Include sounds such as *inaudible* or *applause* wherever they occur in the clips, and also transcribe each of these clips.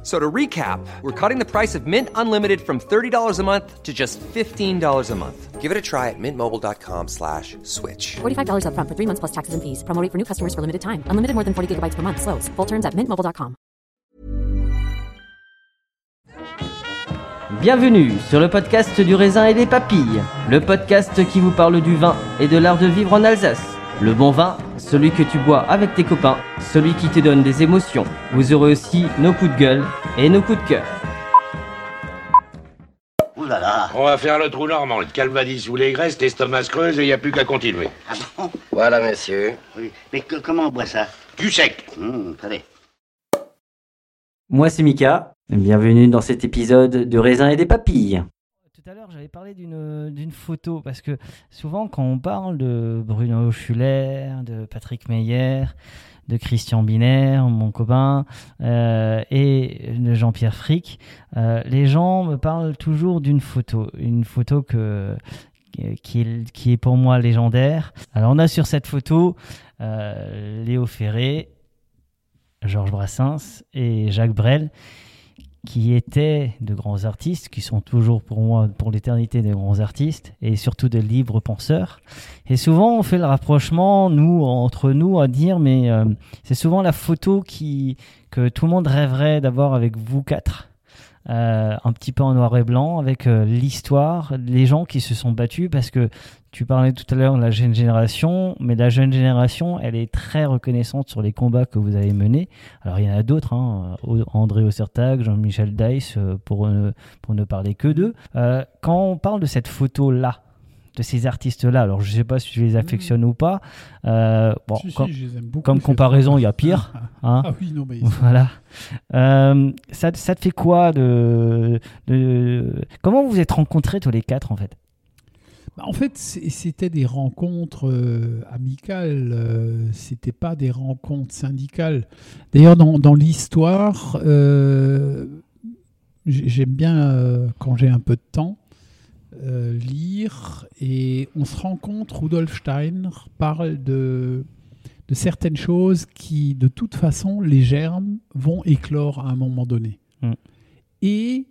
F- So to recap, we're cutting the price of Mint Unlimited from $30 a month to just $15 a month. Give it a try at mintmobile.com slash switch. $45 upfront for three months plus taxes and fees. Promo rate for new customers for limited time. Unlimited more than 40 gigabytes per month. Slows. Full terms at mintmobile.com. Bienvenue sur le podcast du raisin et des papilles, le podcast qui vous parle du vin et de l'art de vivre en Alsace. Le bon vin, celui que tu bois avec tes copains, celui qui te donne des émotions. Vous aurez aussi nos coups de gueule et nos coups de cœur. Ouh là là On va faire le trou normand, le calvadis sous les graisses, l'estomac se creuse et il n'y a plus qu'à continuer. Ah bon? Voilà, monsieur. Oui. Mais que- comment on boit ça? Du sec Hum, Attendez. Moi c'est Mika, bienvenue dans cet épisode de raisin et des papilles. Tout à l'heure, j'avais parlé d'une d'une photo parce que souvent, quand on parle de Bruno Schuller, de Patrick Meyer, de Christian Biner, mon copain, euh, et de Jean-Pierre Frick, euh, les gens me parlent toujours d'une photo, une photo qui est, pour moi légendaire. Alors, on a sur cette photo euh, Léo Ferré, Georges Brassens et Jacques Brel qui étaient de grands artistes, qui sont toujours pour moi, pour l'éternité, des grands artistes, et surtout des libres penseurs. Et souvent, on fait le rapprochement, nous, entre nous, à dire, mais euh, c'est souvent la photo qui, que tout le monde rêverait d'avoir avec vous quatre. Euh, un petit peu en noir et blanc, avec euh, l'histoire, les gens qui se sont battus, parce que tu parlais tout à l'heure de la jeune génération, mais la jeune génération, elle est très reconnaissante sur les combats que vous avez menés. Alors il y en a d'autres, hein, André Ossertag, Jean-Michel Dice, euh, pour, ne- pour ne parler que d'eux. Euh, quand on parle de cette photo-là, de ces artistes-là, alors je sais pas si tu les affectionnes ou pas, euh, bon, Si, si, comme, je beaucoup, comparaison, il y a pire. *laughs* hein. Ah oui, non, mais *laughs* Voilà. Euh, ça, ça te fait quoi de, de- Comment vous vous êtes rencontrés tous les quatre en fait? En fait, c'était des rencontres euh, amicales, euh, c'était pas des rencontres syndicales. D'ailleurs, dans, dans l'histoire, euh, j'ai- j'aime bien, quand j'ai un peu de temps, lire et on se rend compte, Rudolf Steiner parle de, de certaines choses qui, de toute façon, les germes vont éclore à un moment donné. Mm. Et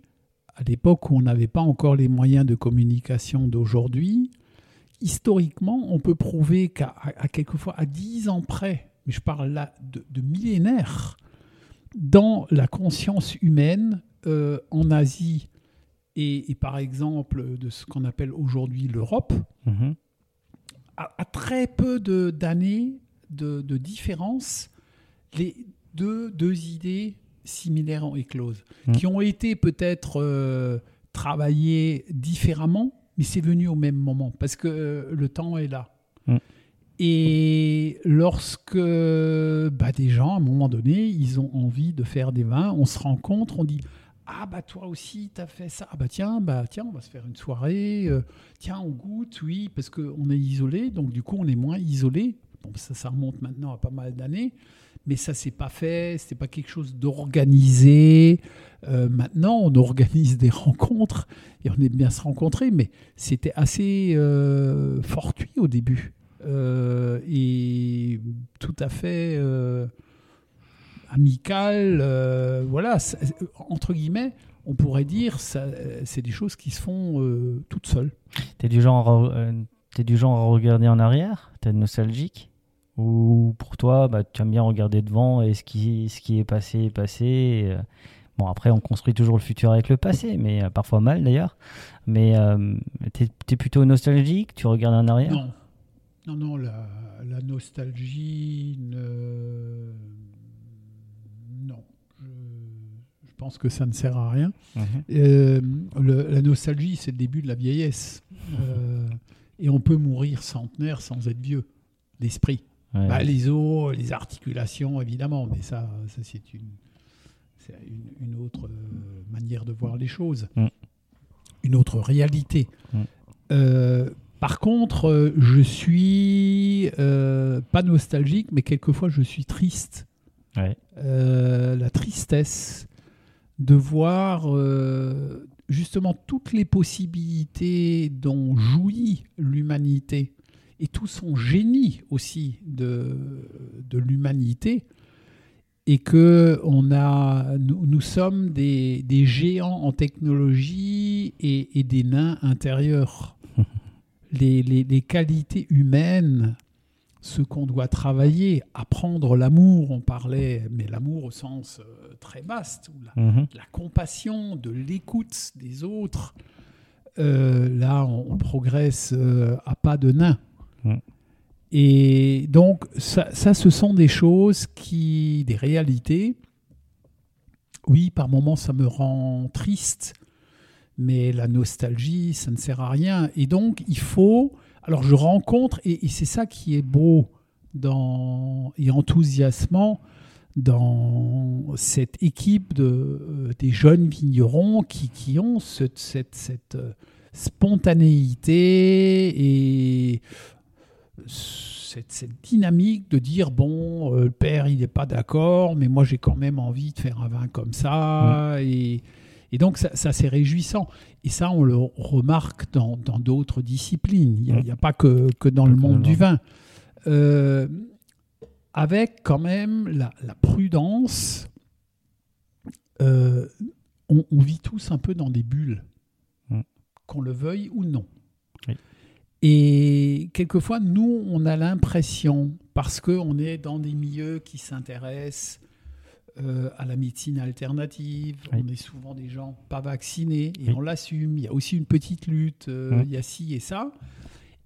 à l'époque où on n'avait pas encore les moyens de communication d'aujourd'hui, historiquement, on peut prouver qu'à à- à quelquefois à 10 ans près, mais je parle là de, de millénaires, dans la conscience humaine euh, en Asie et, et par exemple de ce qu'on appelle aujourd'hui l'Europe, Mhm. à, à très peu de- d'années de, de différence, les deux, deux idées similaires ont éclose, Mm. qui ont été peut-être euh, travaillées différemment, mais c'est venu au même moment, parce que euh, le temps est là. Mm. Et lorsque bah, des gens, à un moment donné, ils ont envie de faire des vins, on se rencontre, on dit ah bah toi aussi t'as fait ça ah bah tiens bah tiens on va se faire une soirée euh, tiens on goûte oui parce qu'on est isolé donc du coup on est moins isolé Bon, ça, ça remonte maintenant à pas mal d'années, mais ça s'est pas fait. C'était pas quelque chose d'organisé. Euh, maintenant, on organise des *laughs* rencontres et on aime bien se rencontrer, mais c'était assez euh, fortuit au début euh, et tout à fait amical. voilà, entre guillemets, on pourrait dire c'est des choses qui se font toutes seules. T'es du genre, t'es du genre à regarder en arrière? T'es nostalgique? Ou pour toi, bah, tu aimes bien regarder devant et ce qui, ce qui est passé est passé et, euh, Bon, après, on construit toujours le futur avec le passé, mais euh, parfois mal d'ailleurs. Mais euh, t'es es plutôt nostalgique? Tu regardes en arrière? Non, non, non, la, la nostalgie, ne... non. Je, je pense que ça ne sert à rien. Mhm. Euh, le- la nostalgie, c'est le début de la vieillesse. Euh, et on peut mourir centenaire sans être vieux d'esprit. Ouais. Bah, les os, les articulations, évidemment, mais ça, ça c'est une, une, une autre euh, manière de voir les choses, Mm. une autre réalité. Mm. Euh, par contre, euh, je suis euh, pas nostalgique, mais quelquefois je suis triste. Ouais. Euh, la tristesse de voir justement toutes les possibilités dont jouit l'humanité et tout son génie aussi de, de l'humanité et que on a, nous, nous sommes des, des géants en technologie et, et des nains intérieurs. *laughs* Les, les- les qualités humaines, ce qu'on doit travailler, apprendre l'amour, on parlait, mais l'amour au sens euh, très vaste, ou la, la compassion, de l'écoute des autres. Euh, là, on, on progresse euh, à pas de nain. Mm. Et donc, ça, ça, ce sont des choses qui, des réalités. Oui, par moments, ça me rend triste, mais la nostalgie, ça ne sert à rien. Et donc, il faut. Alors, je rencontre, et, c'est ça qui est beau dans, et enthousiasmant dans cette équipe de, euh, des jeunes vignerons qui, qui ont ce- cette, cette euh, spontanéité et cette, cette dynamique de dire bon, euh, le père il n'est pas d'accord, mais moi j'ai quand même envie de faire un vin comme ça. Et, et donc ça, ça, c'est réjouissant. Et ça on le remarque dans dans d'autres disciplines. Il n'y a, y a pas que, que dans le monde du vin. Euh, avec quand même la, la prudence. Euh, on, on vit tous un peu dans des bulles, Mm. qu'on le veuille ou non. Oui. Et quelquefois, nous, on a l'impression, parce qu'on est dans des milieux qui s'intéressent euh, à la médecine alternative, Oui. on est souvent des gens pas vaccinés, et Oui. on l'assume, il y a aussi une petite lutte, euh, il y a ci et ça.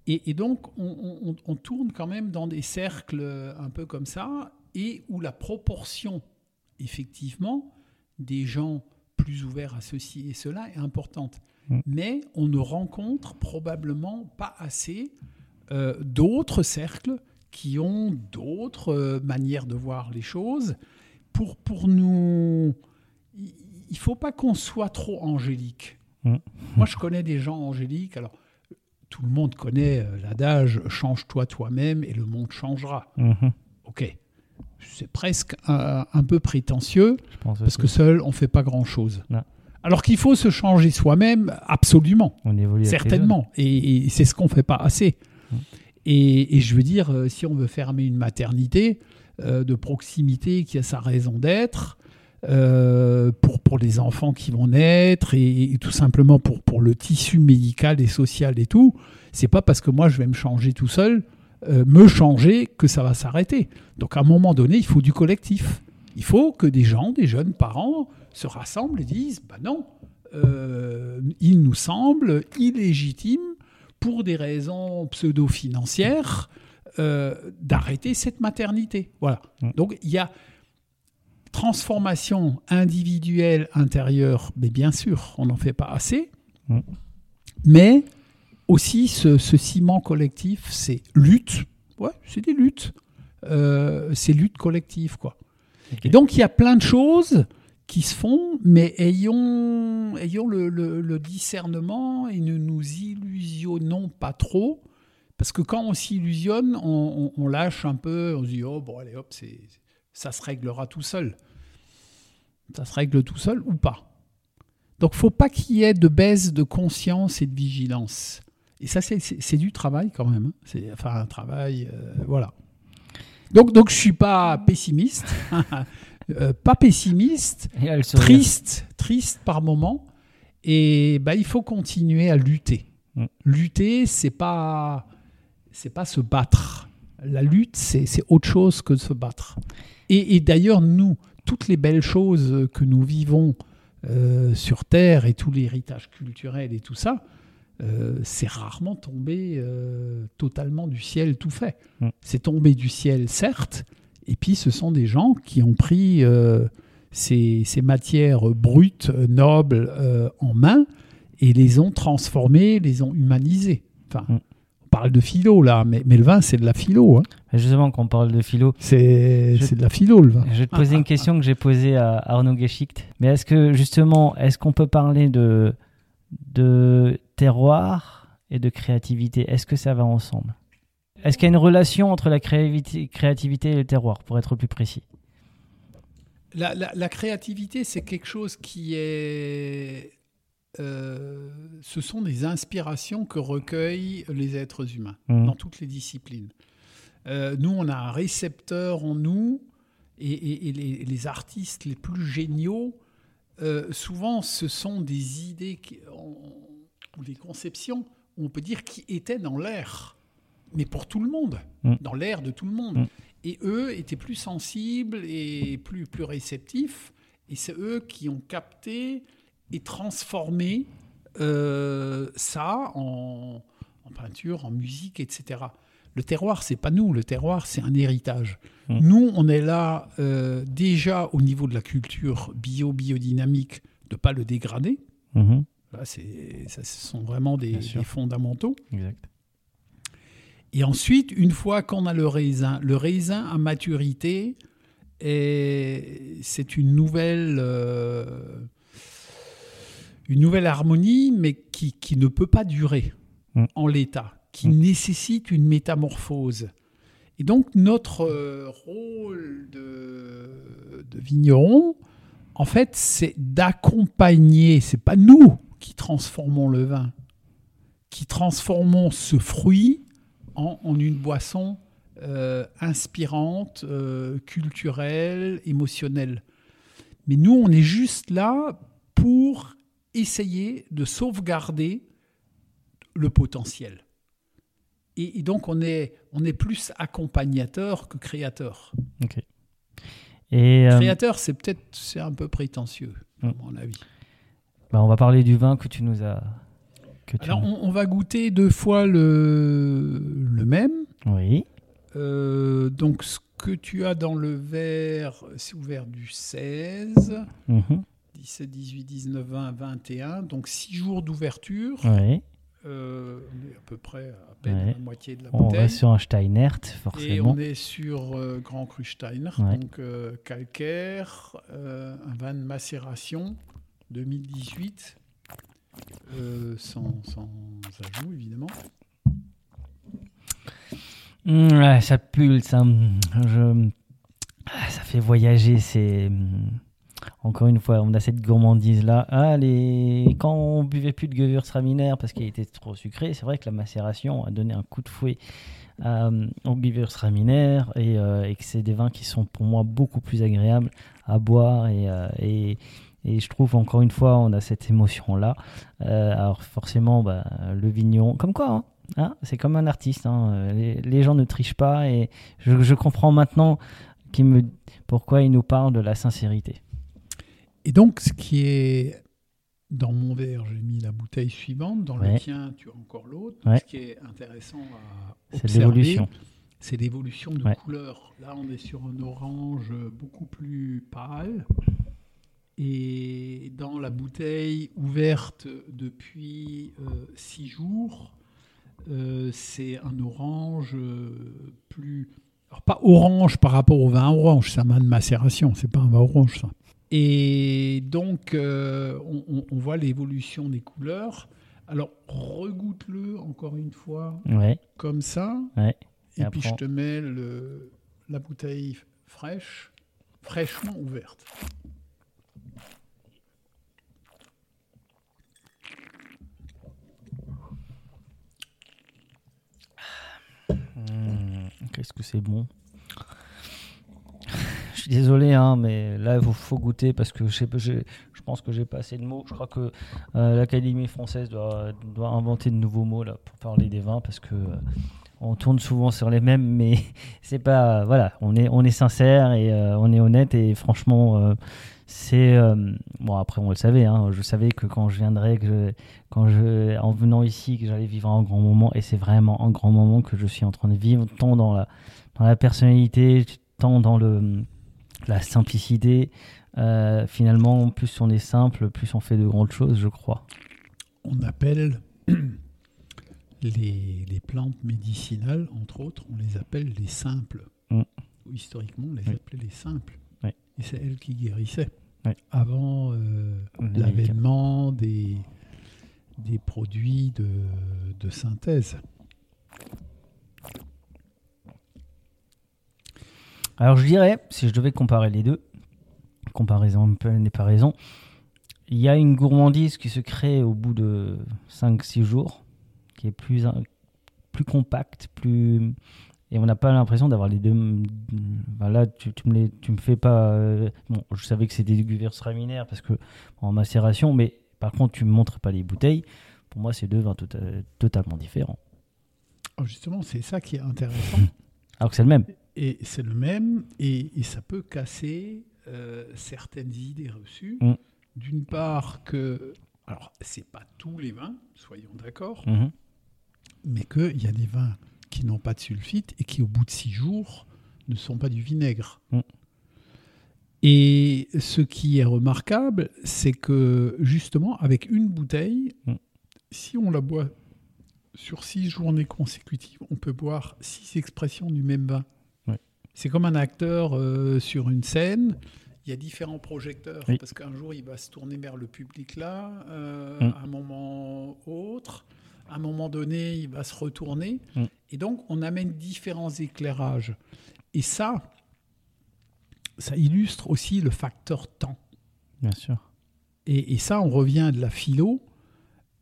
Et, et donc, on, on- on tourne quand même dans des cercles un peu comme ça, et où la proportion, effectivement, des gens plus ouverts à ceci et cela est importante. Mm. Mais on ne rencontre probablement pas assez euh, d'autres cercles qui ont d'autres euh, manières de voir les choses. Pour, pour nous, il ne faut pas qu'on soit trop angélique. Mm. Moi, je connais des gens angéliques. Alors, tout le monde connaît euh, l'adage change-toi toi-même et le monde changera. Mhm. Ok. C'est presque un, un peu prétentieux Je pense parce que seul, on ne fait pas grand-chose. Non. Alors qu'il faut se changer soi-même, absolument, on évolue certainement. Et, et c'est ce qu'on ne fait pas assez. Mm. Et, et je veux dire, euh, si on veut fermer une maternité euh, de proximité qui a sa raison d'être, euh, pour, pour les enfants qui vont naître et, et tout simplement pour, pour le tissu médical et social et tout, c'est pas parce que moi je vais me changer tout seul, euh, me changer, que ça va s'arrêter. Donc à un moment donné, il faut du collectif. Il faut que des gens, des jeunes parents se rassemblent et disent, bah non, euh, il nous semble illégitime pour des raisons pseudo-financières euh, d'arrêter cette maternité. Voilà. Mm. Donc il y a transformation individuelle intérieure, mais bien sûr, on n'en fait pas assez. Mm. Mais aussi ce, ce ciment collectif, c'est lutte. Ouais, c'est des luttes. Euh, c'est lutte collective, quoi. Et donc il y a plein de choses qui se font, mais ayons, ayons le, discernement et ne nous illusionnons pas trop, Parce que quand on s'illusionne, on, lâche un peu, on se dit, oh, bon, allez, hop, c'est, ça se réglera tout seul. Ça se règle tout seul ou pas. Donc, faut pas qu'il y ait de baisse de conscience et de vigilance. Et ça, c'est du travail quand même. hein. C'est, enfin, un travail, euh, voilà. Donc, donc, je suis pas pessimiste. *laughs* Euh, pas pessimiste, triste, triste par moment. Et bah, il faut continuer à lutter. Mm. Lutter, c'est pas, c'est pas se battre. La lutte, c'est c'est autre chose que de se battre. Et, et d'ailleurs, nous, toutes les belles choses que nous vivons euh, sur Terre et tout l'héritage culturel et tout ça, euh, c'est rarement tombé euh, totalement du ciel tout fait. Mm. C'est tombé du ciel, certes, et puis ce sont des gens qui ont pris euh, ces, ces matières brutes, nobles, euh, en main et les ont transformées, les ont humanisées. Enfin, Mm. on parle de philo là, mais, mais le vin, c'est de la philo. hein. Justement, quand on parle de philo, C'est de la philo, le vin. Je vais te poser une question que j'ai posée à Arnaud Geschicht. Mais est-ce que justement, est-ce qu'on peut parler de, de terroir et de créativité? Est-ce que ça va ensemble? Est-ce qu'il y a une relation entre la créativité, et le terroir, pour être plus précis? La, la- la créativité, c'est quelque chose qui est. euh, ce sont des inspirations que recueillent les êtres humains Mhm. dans toutes les disciplines. Euh, nous, on a un récepteur en nous, et, et- et les, les artistes les plus géniaux, euh, souvent, ce sont des idées qui- on- ou des conceptions, on peut dire, qui étaient dans l'air, mais pour tout le monde, Mhm. dans l'air de tout le monde. Mhm. Et eux étaient plus sensibles et plus, plus réceptifs. Et c'est eux qui ont capté et transformé euh, ça en, en peinture, en musique, etc. Le terroir, c'est pas nous. Le terroir, c'est un héritage. Mm. Nous, on est là euh, déjà au niveau de la culture bio-biodynamique, de pas le dégrader. Mhm. Là, c'est, ça, ce sont vraiment des, des fondamentaux. Exact. Et ensuite, une fois qu'on a le raisin, le raisin à maturité, est- c'est une nouvelle, euh, une nouvelle harmonie, mais qui, qui ne peut pas durer Mm. en l'état, qui Mm. nécessite une métamorphose. Et donc, notre euh, rôle de, de vigneron, en fait, c'est d'accompagner, c'est pas nous qui transformons le vin, qui transformons ce fruit en, en une boisson euh, inspirante, euh, culturelle, émotionnelle. Mais nous, on est juste là pour essayer de sauvegarder le potentiel. Et, et donc, on est, on est plus accompagnateur que créateur. Ok. Et euh, Créateur, c'est peut-être c'est un peu prétentieux, à Mm. mon avis. bah, on va parler du vin que tu nous as. Que tu Alors, nous- on, on va goûter deux fois le, le même. Oui. Euh, donc, ce que tu as dans le verre, c'est ouvert du 16, Mhm. 17, 18, 19, 20, 21. Donc, 6 jours d'ouverture. Oui. Euh, on est à peu près à peine Ouais. la moitié de la On bouteille. reste sur un Steinert, Et forcément. on est sur euh, Grand Cru Steiner, Ouais. donc euh, calcaire, un vin de macération 2018, euh, sans, sans ajout évidemment. Mm, ouais, ça pulse. hein. Je... Ah, Ça fait voyager. C'est mm, encore une fois, on a cette gourmandise là. Ah, les... Quand on buvait plus de Gewürztraminer parce qu'il était trop sucré, c'est vrai que la macération a donné un coup de fouet euh, au Gewürztraminer et, euh, et que c'est des vins qui sont pour moi beaucoup plus agréables à boire euh, et je trouve encore une fois on a cette émotion là. alors forcément, bah, le vigneron, comme quoi. hein, Hein, c'est comme un artiste. hein, euh, Les, les gens ne trichent pas et je, je comprends maintenant qui me, pourquoi il nous parle de la sincérité. Et donc, ce qui est dans mon verre, j'ai mis la bouteille suivante. Dans Ouais. le tien, tu as encore l'autre. Ouais. Ce qui est intéressant à observer, c'est l'évolution de Ouais. couleur. Là, on est sur un orange beaucoup plus pâle. Et dans la bouteille ouverte depuis euh, six jours, euh, c'est un orange euh, plus. Alors, pas orange par rapport au vin orange, c'est un vin de macération, c'est pas un vin orange, ça. Et donc, euh, on, voit l'évolution des couleurs. Alors, regoute-le encore une fois, Ouais, comme ça. ouais. Et, Et puis, je te mets le, la bouteille fraîche, fraîchement ouverte. Qu'est-ce que c'est bon. *laughs* Je suis désolé, hein, mais là, il faut, goûter parce que je, je pense que j'ai pas assez de mots. Je crois que euh, l'Académie française doit, inventer de nouveaux mots pour parler des vins parce que euh, on tourne souvent sur les mêmes, mais *laughs* c'est pas. Voilà, on est, on est sincère et euh, on est honnête et franchement, euh, c'est. euh, bon, après, on le savait, hein, je savais que quand je viendrais, que quand je, en venant ici, que j'allais vivre un grand moment et c'est vraiment un grand moment que je suis en train de vivre, tant dans la, dans la personnalité, tant dans le, la simplicité. Finalement, plus on est simple, plus on fait de grandes choses, je crois. On appelle les, les plantes médicinales, entre autres, on les appelle les simples. Mm. Historiquement, on les Oui. appelait les simples. Oui. Et c'est elles qui guérissaient. Oui. Avant euh, l'avènement des, des produits de, de synthèse. Alors je dirais, si je devais comparer les deux, comparaison un peu n'est pas raison, il y a une gourmandise qui se crée au bout de 5-6 jours, qui est plus, un- plus compacte, plus... Et on n'a pas l'impression d'avoir les deux... Enfin, là, tu, tu me les, tu me fais pas... euh, Bon, je savais que c'était du Gewürztraminer parce que en macération, mais par contre, tu me montres pas les bouteilles. Pour moi, c'est deux vins tota- totalement différents. Alors justement, c'est ça qui est intéressant. *laughs* Alors que c'est le même. Et c'est le même, et, et ça peut casser euh, certaines idées reçues. Mm. D'une part que, alors c'est pas tous les vins, soyons d'accord, Mhm. Mais qu'il y a des vins qui n'ont pas de sulfite et qui au bout de six jours ne sont pas du vinaigre. Mm. Et ce qui est remarquable, c'est que justement avec une bouteille, Mm. si on la boit sur six journées consécutives, on peut boire six expressions du même vin. Ouais. C'est comme un acteur euh, sur une scène. Il y a différents projecteurs Oui. parce qu'un jour il va se tourner vers le public là, euh, Mm. à un moment autre. À un moment donné, il va se retourner. Mm. Et donc, on amène différents éclairages. Et ça, ça illustre aussi le facteur temps. Bien sûr. Et, et ça, on revient de la philo.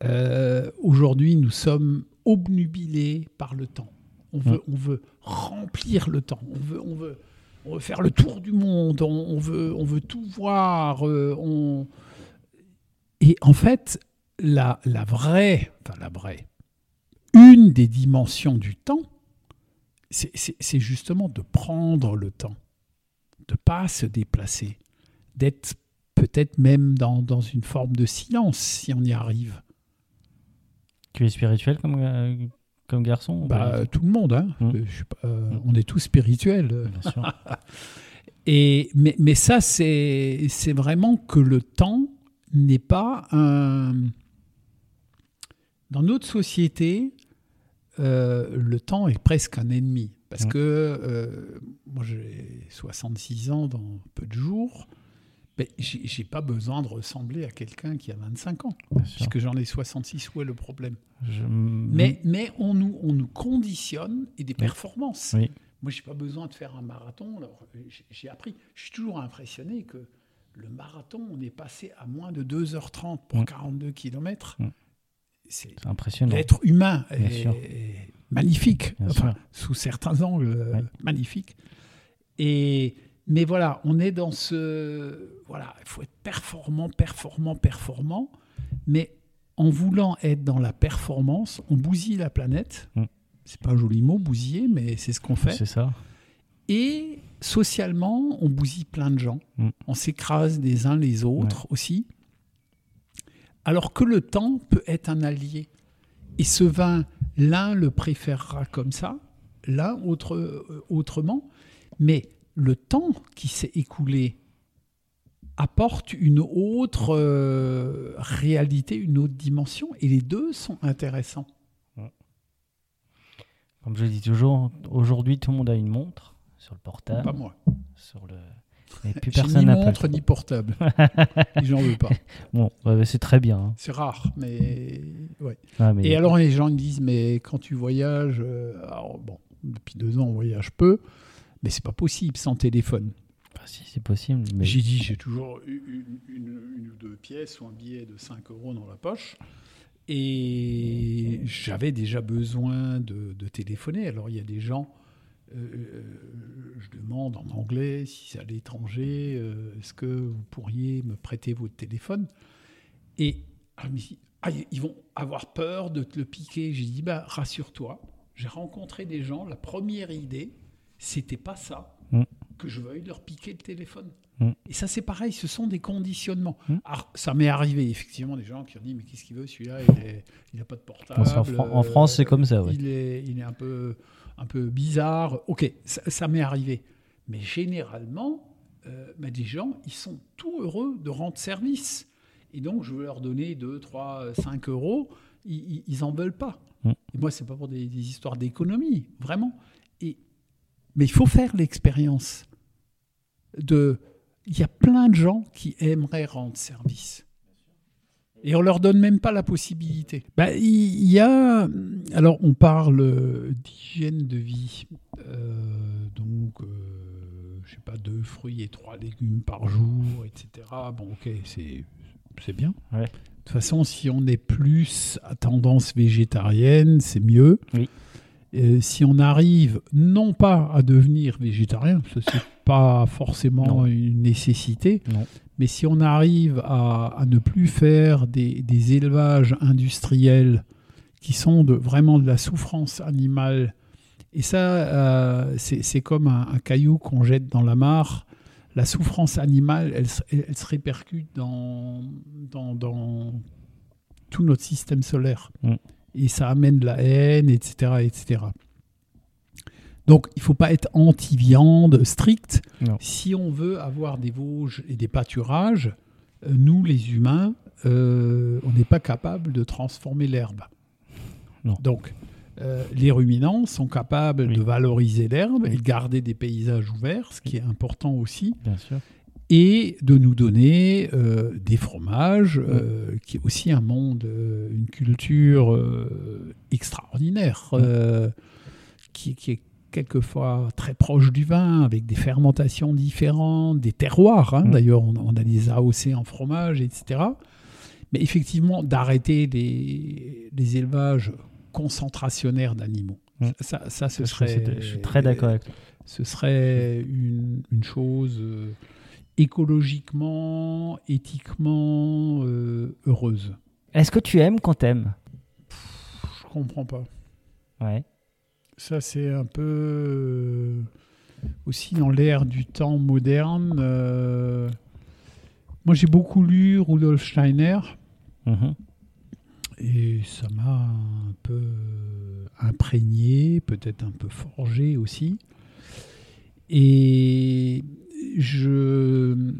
Euh, Aujourd'hui, nous sommes obnubilés par le temps. On veut, on veut remplir le temps. On veut, on veut, on veut faire le tour du monde. On, on veut, on veut tout voir. euh, on... Et en fait, la, la vraie, enfin la vraie, une des dimensions du temps, c'est- justement de prendre le temps, de pas se déplacer, d'être peut-être même dans, dans une forme de silence si on y arrive. Tu es spirituel comme, euh, comme garçon ou Bah, tout? le monde, hein. Mm. Euh, je suis pas- euh, Mm. on est tous spirituels. Bien sûr. *laughs* Et, mais, mais ça, c'est c'est vraiment que le temps n'est pas un... Dans notre société, euh, le temps est presque un ennemi. Parce que euh, moi, j'ai 66 ans dans peu de jours. Mais j'ai pas besoin de ressembler à quelqu'un qui a 25 ans, Bien puisque j'en ai 66. Où est le problème? Je- mais, mais on, nous, on nous conditionne et des performances. Oui. Moi, j'ai pas besoin de faire un marathon. Alors, j'ai- appris. Je suis toujours impressionné que le marathon, on est passé à moins de 2h30 pour Mm. 42 km. C'est impressionnant. l'être humain Bien est, sûr. est magnifique, Bien enfin, sûr. sous certains angles, euh, Ouais. magnifique. Et mais voilà, on est dans ce voilà, il faut être performant, performant, performant. Mais en voulant être dans la performance, on bousille la planète. Mm. C'est pas un joli mot, bousiller, mais c'est ce qu'on fait. C'est ça. Et socialement, on bousille plein de gens. Mm. On s'écrase les uns les autres aussi. Alors que le temps peut être un allié. Et ce vin, l'un le préférera comme ça, l'un autre, euh, autrement. Mais le temps qui s'est écoulé apporte une autre euh, réalité, une autre dimension. Et les deux sont intéressants. Comme je dis toujours, aujourd'hui, tout le monde a une montre sur le portable, Pas moi. sur le Et plus personne ni n'a pas. montre ni portable. Et j'en veux pas. Bon, bah, c'est très bien. hein. C'est rare, mais ouais. Ah, mais- Et alors les gens ils disent mais quand tu voyages, euh, alors, bon, depuis deux ans on voyage peu, mais c'est pas possible sans téléphone. Bah, si, c'est possible. Mais... J'ai dit j'ai toujours une, une- une ou deux pièces ou un billet de 5 euros dans la poche. Et j'avais déjà besoin de, de téléphoner. Alors il y a des gens, euh, euh, je demande en anglais si c'est à l'étranger, euh, est-ce que vous pourriez me prêter votre téléphone? Et ah, ils vont avoir peur de te le piquer. J'ai dit bah rassure-toi. J'ai rencontré des gens. La première idée, c'était pas ça Mm. Que je veuille leur piquer le téléphone. Mm. Et ça, c'est pareil, ce sont des conditionnements. Mm. Alors, ça m'est arrivé, effectivement, des gens qui ont dit Mais qu'est-ce qu'il veut celui-là Il n'a pas de portable. En Fran- en France, c'est comme ça, ouais. Il est, il est un, peu, un peu bizarre. Ok, ça, ça m'est arrivé. Mais généralement, euh, bah, des gens, ils sont tout heureux de rendre service. Et donc, je veux leur donner 2, 3, 5 euros. Ils, ils, ils en veulent pas. Mm. Et moi, c'est pas pour des, des histoires d'économie, vraiment. Et, mais il faut faire l'expérience de. Il y a plein de gens qui aimeraient rendre service. Et on leur donne même pas la possibilité. Bah, il y a. Alors, on parle d'hygiène de vie. Euh, donc, euh, je sais pas, deux fruits et trois légumes par jour, etc. Bon, ok, c'est c'est bien. Ouais. De toute façon, si on est plus à tendance végétarienne, c'est mieux. Oui. Euh, si on arrive non pas à devenir végétarien, parce que c'est *laughs* pas forcément Non. une nécessité, Non. mais si on arrive à, à ne plus faire des, des élevages industriels qui sont de, vraiment de la souffrance animale, et ça, euh, c'est comme un, un caillou qu'on jette dans la mare. La souffrance animale, elle, se- elle- elle se répercute dans, dans, dans tout notre système solaire. Mm. Et ça amène de la haine, etc. etc. Donc, il ne faut pas être anti-viande strict. Non. Si on veut avoir des Vosges et des pâturages, euh, nous, les humains, euh, on n'est pas capable de transformer l'herbe. Donc, euh, les ruminants sont capables Oui. de valoriser l'herbe Oui. et de garder des paysages ouverts, ce qui est important aussi, Bien sûr. Et de nous donner euh, des fromages, euh, qui est aussi un monde, euh, une culture extraordinaire, qui, qui est quelquefois très proche du vin, avec des fermentations différentes, des terroirs. hein. Mm. D'ailleurs, on, on a des AOC en fromage, etc. Mais effectivement, d'arrêter les, les élevages concentrationnaires d'animaux. Mm. Ça, ça, ce serait. Je suis très d'accord avec toi. Ce serait une, une chose écologiquement, éthiquement euh, heureuse. Est-ce que tu aimes quand t'aimes? Je comprends pas. Ouais. Ça, c'est un peu euh, aussi dans l'ère du temps moderne. euh, Moi, j'ai beaucoup lu Rudolf Steiner Mhm. et ça m'a un peu imprégné, peut-être un peu forgé aussi. Et je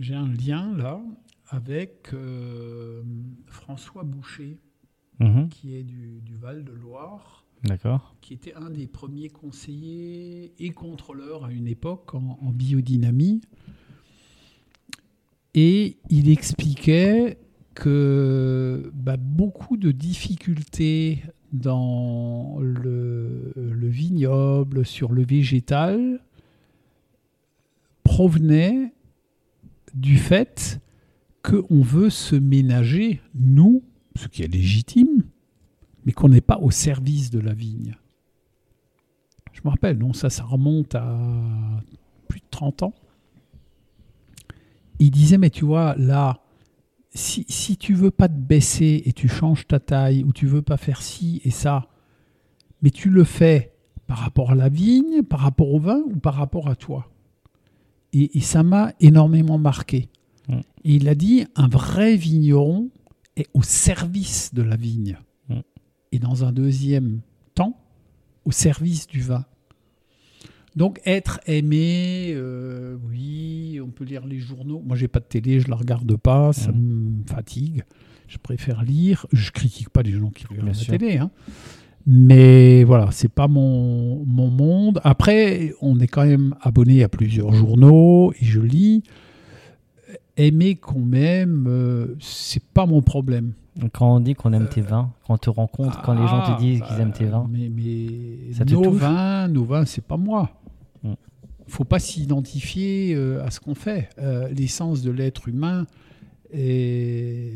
j'ai un lien là avec euh, François Boucher, Mhm. qui est du, du Val-de-Loire, D'accord. qui était un des premiers conseillers et contrôleurs à une époque en, en biodynamie. Et il expliquait que bah, beaucoup de difficultés dans le, le vignoble, sur le végétal, provenaient du fait qu'on veut se ménager, nous, ce qui est légitime, mais qu'on n'est pas au service de la vigne. Je me rappelle, non, ça, ça remonte à plus de 30 ans. Il disait, mais tu vois, là, si, si tu veux pas te baisser et tu changes ta taille, ou tu veux pas faire ci et ça, mais tu le fais par rapport à la vigne, par rapport au vin ou par rapport à toi. Et, et ça m'a énormément marqué. Mm. Et il a dit, un vrai vigneron est au service de la vigne. Mm. Et dans un deuxième temps, au service du vin. Donc être aimé, euh, oui, on peut lire les journaux. Moi, j'ai pas de télé, je la regarde pas, ça me fatigue. Je préfère lire. Je critique pas les gens qui regardent la sûr. télé, hein. Mais voilà, c'est pas mon, mon monde. Après, on est quand même abonné à plusieurs journaux et je lis. Aimer qu'on m'aime, euh, c'est pas mon problème. Quand on dit qu'on aime tes vins, quand on te rencontre, quand les gens Ah, te disent bah, qu'ils aiment tes vins, Mais, mais Ça te nos touche? vins, nos vins, c'est pas moi. Mm. Faut pas s'identifier euh, à ce qu'on fait. Euh, L'essence de l'être humain,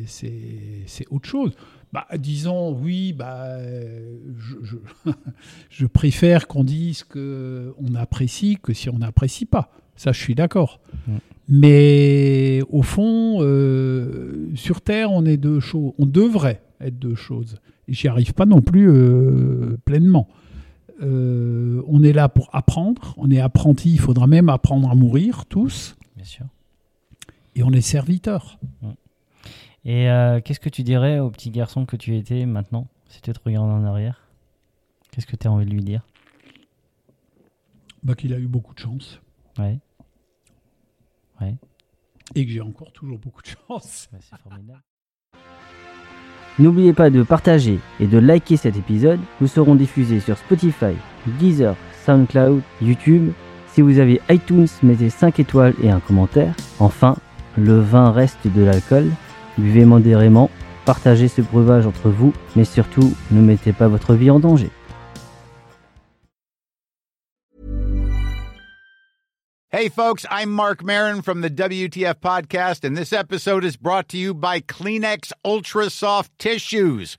c'est autre chose. Bah, disons, oui, bah, je, je- *laughs* je préfère qu'on dise qu'on apprécie que si on n'apprécie pas. Ça, je suis d'accord. Mais au fond, euh, sur Terre, on est deux choses. On devrait être deux choses. Et j'y arrive pas non plus euh, pleinement. Euh, on est là pour apprendre. On est apprenti. Il faudra même apprendre à mourir tous. bien sûr. Et on est serviteur. Et euh, qu'est-ce que tu dirais au petit garçon que tu étais maintenant, si tu te regardes en arrière? Qu'est-ce que tu as envie de lui dire? Bah, qu'il a eu beaucoup de chance. Ouais. Ouais. Et que j'ai encore toujours beaucoup de chance. C'est formidable. *laughs* N'oubliez pas de partager et de liker cet épisode. Nous serons diffusés sur Spotify, Deezer, SoundCloud, YouTube. Si vous avez iTunes, mettez 5 étoiles et un commentaire. Enfin, le vin reste de l'alcool. Buvez modérément, partagez ce breuvage entre vous, mais surtout, ne mettez pas votre vie en danger. Hey, folks, I'm Mark Marin from the WTF Podcast, and this episode is brought to you by Kleenex Ultra Soft Tissues,